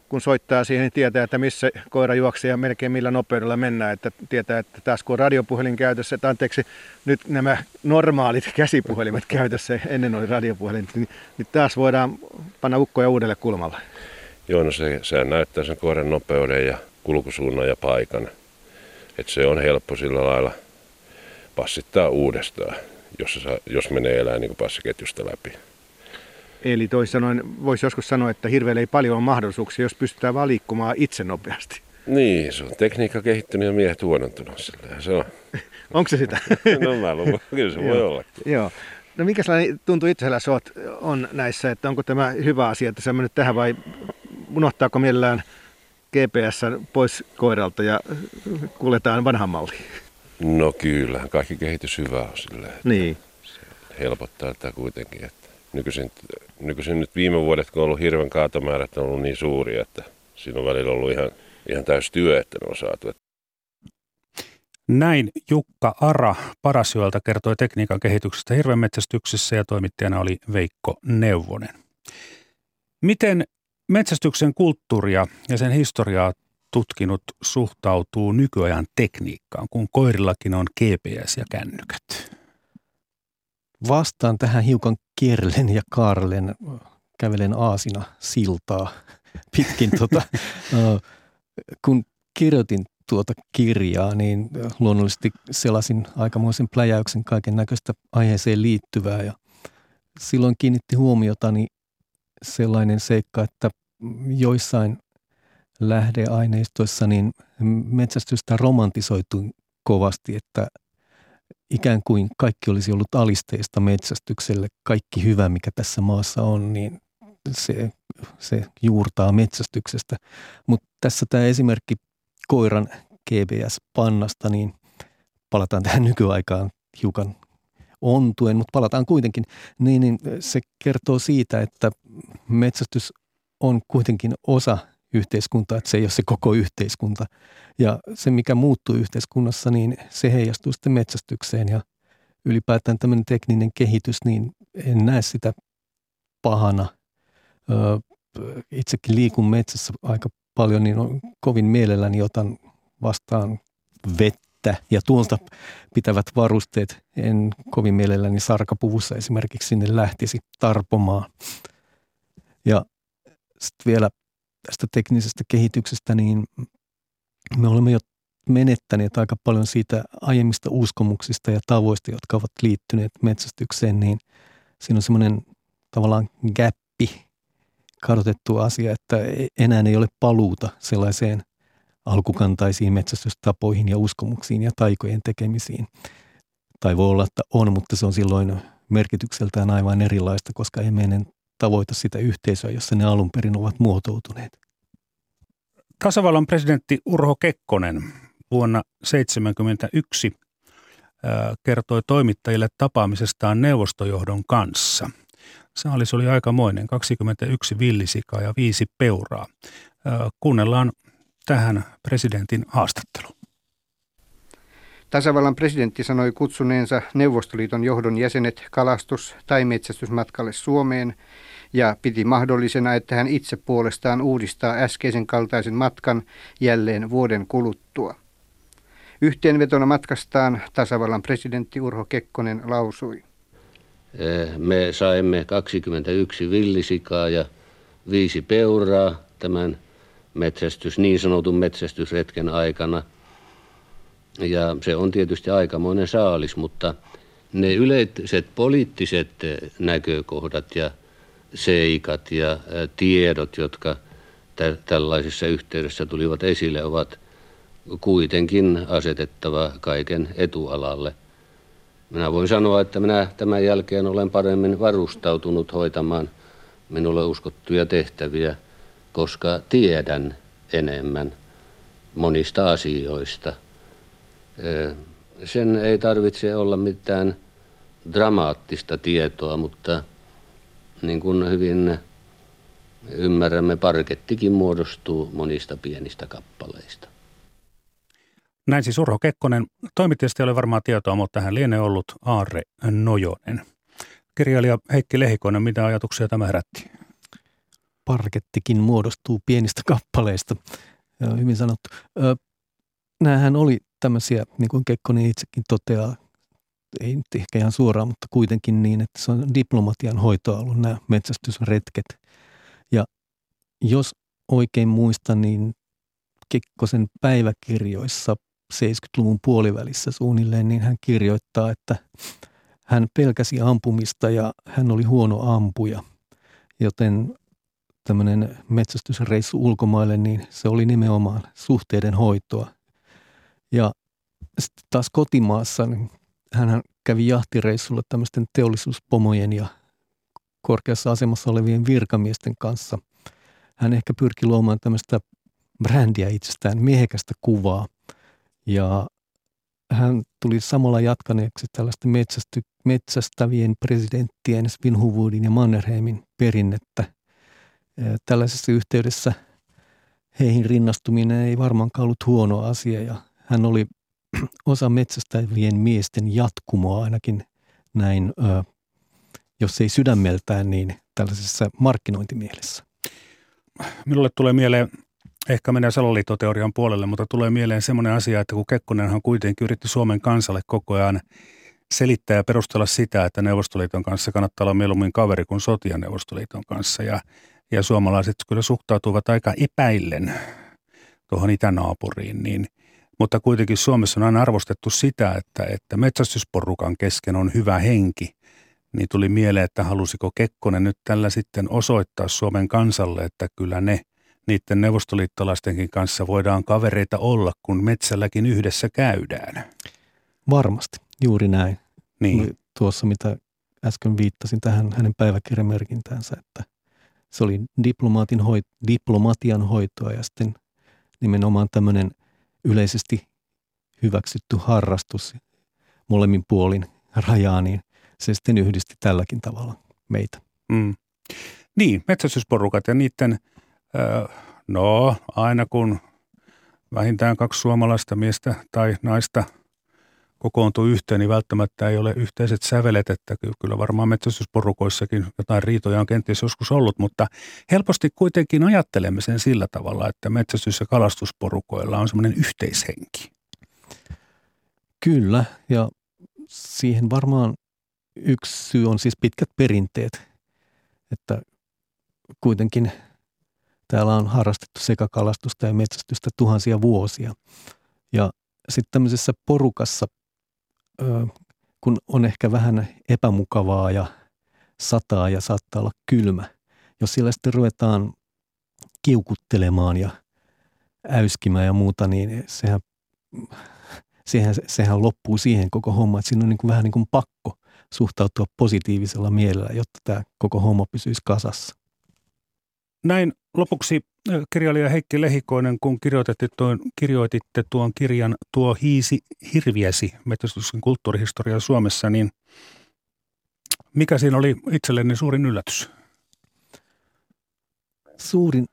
kun soittaa siihen, niin tietää, että missä koira juoksee ja melkein millä nopeudella mennään. Että tietää, että taas kun on radiopuhelin käytössä, että anteeksi, nyt nämä normaalit käsipuhelimet käytössä, ennen oli radiopuhelin, niin, niin taas voidaan panna ukkoja uudelle kulmalle. Joo, no se, se näyttää sen koiran nopeuden ja kulkusuunnan ja paikan. Et se on helppo sillä lailla passittaa uudestaan, jos, saa, jos menee elää niin passiketjusta läpi. Eli toisin sanoen voisi joskus sanoa, että hirveellä ei paljon ole mahdollisuuksia, jos pystytään vaan liikkumaan itse nopeasti. Niin, se on tekniikka kehittynyt ja miehet huonontunut. Silleen se on. Onko se sitä? no mä luulen, kyllä se voi olla. Joo. No mikä sellainen tuntuu itsellä oot, on näissä, että onko tämä hyvä asia, että sä mennyt tähän vai unohtaako mielellään GPS pois koiralta ja kuljetaan vanhan malliin? No kyllähän kaikki kehitys hyvä on sillä. Niin. Se helpottaa tätä kuitenkin. Että nykyisin, nykyisin nyt viime vuodet, kun on ollut hirven kaatomäärät, on ollut niin suuria, että siinä on välillä ollut ihan, ihan täys työ, että ne on saatu. Näin Jukka Ara Parasjoelta kertoi tekniikan kehityksestä hirvenmetsästyksessä ja toimittajana oli Veikko Neuvonen. Miten metsästyksen kulttuuria ja sen historiaa tutkinut suhtautuu nykyajan tekniikkaan, kun koirillakin on GPS ja kännykät? Vastaan tähän hiukan kierrelen ja kaarelen, kävelen aasina siltaa pitkin. Tota, kun kirjoitin tuota kirjaa, niin luonnollisesti selasin aikamoisen pläjäyksen kaiken näköistä aiheeseen liittyvää ja silloin kiinnitti huomiotani sellainen seikka, että joissain lähdeaineistoissa niin metsästystä romantisoitu kovasti, että ikään kuin kaikki olisi ollut alisteista metsästykselle, kaikki hyvä, mikä tässä maassa on, niin se, se juurtaa metsästyksestä. Mutta tässä tämä esimerkki koiran GPS-pannasta, niin palataan tähän nykyaikaan hiukan ontuen, mutta palataan kuitenkin, niin, niin se kertoo siitä, että metsästys on kuitenkin osa yhteiskuntaa, että se ei ole se koko yhteiskunta. Ja se, mikä muuttuu yhteiskunnassa, niin se heijastuu sitten metsästykseen ja ylipäätään tämmöinen tekninen kehitys, niin en näe sitä pahana. Itsekin liikun metsässä aika paljon, niin on kovin mielelläni otan vastaan vettä ja tuolta pitävät varusteet. En kovin mielelläni sarkapuvussa esimerkiksi sinne lähtisi tarpomaan. Ja sitten vielä tästä teknisestä kehityksestä, niin me olemme jo menettäneet aika paljon siitä aiemmista uskomuksista ja tavoista, jotka ovat liittyneet metsästykseen, niin siinä on semmoinen tavallaan gappi, kadotettu asia, että enää ei ole paluuta sellaiseen alkukantaisiin metsästystapoihin ja uskomuksiin ja taikojen tekemisiin. Tai voi olla, että on, mutta se on silloin merkitykseltään aivan erilaista, koska ei meidän tavoita sitä yhteisöä, jossa ne alun perin ovat muotoutuneet. Tasavallan presidentti Urho Kekkonen vuonna 1971 kertoi toimittajille tapaamisestaan neuvostojohdon kanssa. Saalis oli aikamoinen, 21 villisikaa ja viisi peuraa. Kuunnellaan tähän presidentin haastattelu. Tasavallan presidentti sanoi kutsuneensa Neuvostoliiton johdon jäsenet kalastus- tai metsästysmatkalle Suomeen ja piti mahdollisena, että hän itse puolestaan uudistaa äskeisen kaltaisen matkan jälleen vuoden kuluttua. Yhteenvetona matkastaan tasavallan presidentti Urho Kekkonen lausui. Eh, me saimme 21 villisikaa ja viisi peuraa tämän metsästys, niin sanotun metsästysretken aikana. Ja se on tietysti aikamoinen saalis, mutta ne yleiset poliittiset näkökohdat ja seikat ja tiedot, jotka tä- tällaisessa yhteydessä tulivat esille, ovat kuitenkin asetettava kaiken etualalle. Minä voin sanoa, että minä tämän jälkeen olen paremmin varustautunut hoitamaan minulle uskottuja tehtäviä, koska tiedän enemmän monista asioista. Sen ei tarvitse olla mitään dramaattista tietoa, mutta niin kuin hyvin ymmärrämme, parkettikin muodostuu monista pienistä kappaleista. Näin siis Urho Kekkonen. Toimittajasta ei ole varmaan tietoa, mutta hän lienee ollut Aarre Nojonen. Kirjailija Heikki Lehikoinen, mitä ajatuksia tämä herätti? Parkettikin muodostuu pienistä kappaleista. Hyvin sanottu. Nämähän oli tämmöisiä, niin kuin Kekkonen itsekin toteaa, ei nyt ehkä ihan suoraan, mutta kuitenkin niin, että se on diplomatian hoitoa ollut nämä metsästysretket. Ja jos oikein muistan, niin Kekkosen päiväkirjoissa 70-luvun puolivälissä suunnilleen, niin hän kirjoittaa, että hän pelkäsi ampumista ja hän oli huono ampuja. Joten tämmöinen metsästysreissu ulkomaille, niin se oli nimenomaan suhteiden hoitoa. Ja sitten taas kotimaassa, niin hän kävi jahtireissulla tämmöisten teollisuuspomojen ja korkeassa asemassa olevien virkamiesten kanssa. Hän ehkä pyrki luomaan tämmöistä brändiä itsestään, miehekästä kuvaa. Ja hän tuli samalla jatkaneeksi tällaista metsästy, metsästävien presidenttien Svinhuvudin ja Mannerheimin perinnettä. Tällaisessa yhteydessä heihin rinnastuminen ei varmaankaan ollut huono asia ja hän oli osa metsästävien miesten jatkumoa ainakin näin, jos ei sydämeltään, niin tällaisessa markkinointimielessä. Minulle tulee mieleen, ehkä menee salaliittoteorian puolelle, mutta tulee mieleen semmoinen asia, että kun Kekkonenhan kuitenkin yritti Suomen kansalle koko ajan selittää ja perustella sitä, että Neuvostoliiton kanssa kannattaa olla mieluummin kaveri kuin sotia Neuvostoliiton kanssa. Ja, ja suomalaiset kyllä suhtautuvat aika epäillen tuohon itänaapuriin, niin – mutta kuitenkin Suomessa on aina arvostettu sitä, että, että metsästysporukan kesken on hyvä henki. Niin tuli mieleen, että halusiko Kekkonen nyt tällä sitten osoittaa Suomen kansalle, että kyllä ne niiden neuvostoliittolaistenkin kanssa voidaan kavereita olla, kun metsälläkin yhdessä käydään. Varmasti, juuri näin. Niin. Tuossa, mitä äsken viittasin tähän hänen päiväkirjamerkintäänsä, että se oli diplomaatin hoit, diplomatian hoitoa ja sitten nimenomaan tämmöinen – yleisesti hyväksytty harrastus molemmin puolin rajaa, niin se sitten yhdisti tälläkin tavalla meitä. Mm. Niin, metsästysporukat ja niiden, no aina kun vähintään kaksi suomalaista miestä tai naista – kokoontuu yhteen, niin välttämättä ei ole yhteiset sävelet, että kyllä varmaan metsästysporukoissakin jotain riitoja on kenties joskus ollut, mutta helposti kuitenkin ajattelemme sen sillä tavalla, että metsästys- ja kalastusporukoilla on semmoinen yhteishenki. Kyllä, ja siihen varmaan yksi syy on siis pitkät perinteet, että kuitenkin täällä on harrastettu sekä kalastusta ja metsästystä tuhansia vuosia. Ja sitten tämmöisessä porukassa kun on ehkä vähän epämukavaa ja sataa ja saattaa olla kylmä, jos siellä sitten ruvetaan kiukuttelemaan ja äyskimään ja muuta, niin sehän, sehän, sehän loppuu siihen koko homma, että siinä on niin kuin vähän niin kuin pakko suhtautua positiivisella mielellä, jotta tämä koko homma pysyisi kasassa. Näin lopuksi kirjailija Heikki Lehikoinen, kun kirjoititte tuon, kirjoititte tuon kirjan Tuo hiisi hirviäsi, metsästyksen kulttuurihistoria Suomessa, niin mikä siinä oli itselleni suurin yllätys? Suurin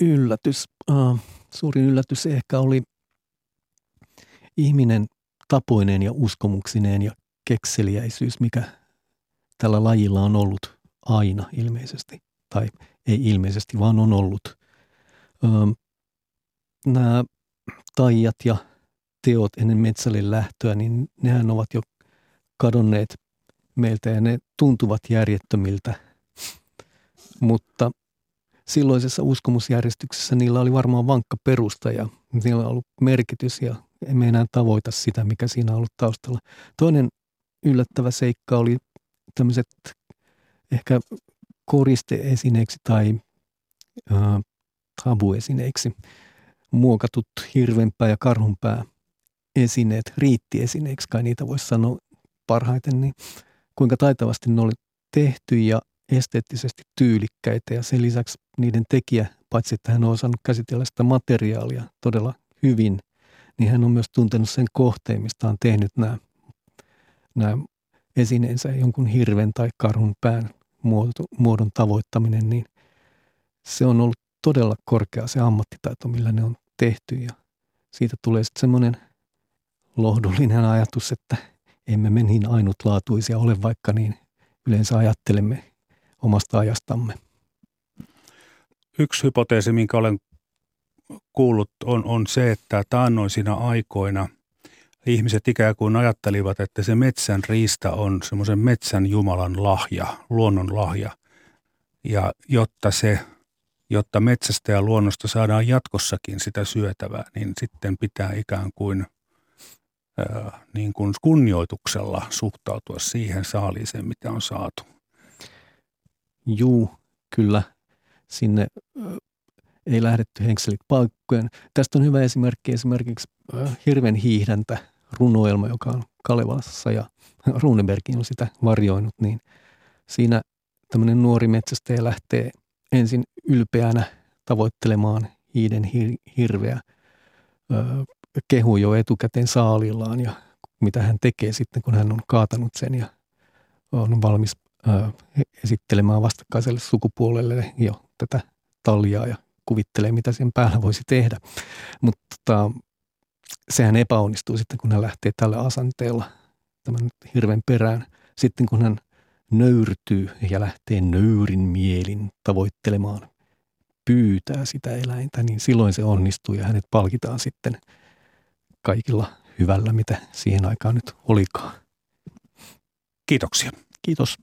yllätys, uh, suurin yllätys ehkä oli ihminen tapoineen ja uskomuksineen ja kekseliäisyys, mikä tällä lajilla on ollut aina ilmeisesti, tai ei ilmeisesti, vaan on ollut – nämä taijat ja teot ennen metsälle lähtöä, niin nehän ovat jo kadonneet meiltä ja ne tuntuvat järjettömiltä. Mutta silloisessa uskomusjärjestyksessä niillä oli varmaan vankka perusta ja niillä on ollut merkitys ja emme enää tavoita sitä, mikä siinä on ollut taustalla. Toinen yllättävä seikka oli tämmöiset ehkä koristeesineeksi tai tabuesineiksi muokatut hirvenpää ja karhunpää esineet, riittiesineiksi kai niitä voisi sanoa parhaiten, niin kuinka taitavasti ne oli tehty ja esteettisesti tyylikkäitä. Ja sen lisäksi niiden tekijä, paitsi että hän on osannut käsitellä sitä materiaalia todella hyvin, niin hän on myös tuntenut sen kohteen, mistä on tehnyt nämä, nämä esineensä jonkun hirven tai karhun pään muodon tavoittaminen, niin se on ollut todella korkea se ammattitaito, millä ne on tehty ja siitä tulee sitten semmoinen lohdullinen ajatus, että emme me niin ainutlaatuisia ole, vaikka niin yleensä ajattelemme omasta ajastamme. Yksi hypoteesi, minkä olen kuullut, on, on se, että taannoisina aikoina ihmiset ikään kuin ajattelivat, että se metsän riista on semmoisen metsän Jumalan lahja, luonnon lahja. Ja jotta se jotta metsästä ja luonnosta saadaan jatkossakin sitä syötävää, niin sitten pitää ikään kuin, ää, niin kuin kunnioituksella suhtautua siihen saaliiseen, mitä on saatu. Juu, kyllä. Sinne ei lähdetty henkselit paikkojen. Tästä on hyvä esimerkki esimerkiksi hirven hiihdäntä runoelma, joka on Kalevalassa ja Runebergin on sitä varjoinut, niin siinä tämmöinen nuori metsästäjä lähtee ensin ylpeänä tavoittelemaan hiiden hir- hirveä, kehu jo etukäteen saalillaan ja mitä hän tekee sitten, kun hän on kaatanut sen ja on valmis esittelemään vastakkaiselle sukupuolelle jo tätä taljaa ja kuvittelee, mitä sen päällä voisi tehdä. Mutta tota, sehän epäonnistuu sitten, kun hän lähtee tällä asenteella tämän hirven perään. Sitten kun hän nöyrtyy ja lähtee nöyrin mielin tavoittelemaan, pyytää sitä eläintä, niin silloin se onnistuu ja hänet palkitaan sitten kaikilla hyvällä, mitä siihen aikaan nyt olikaan. Kiitoksia. Kiitos.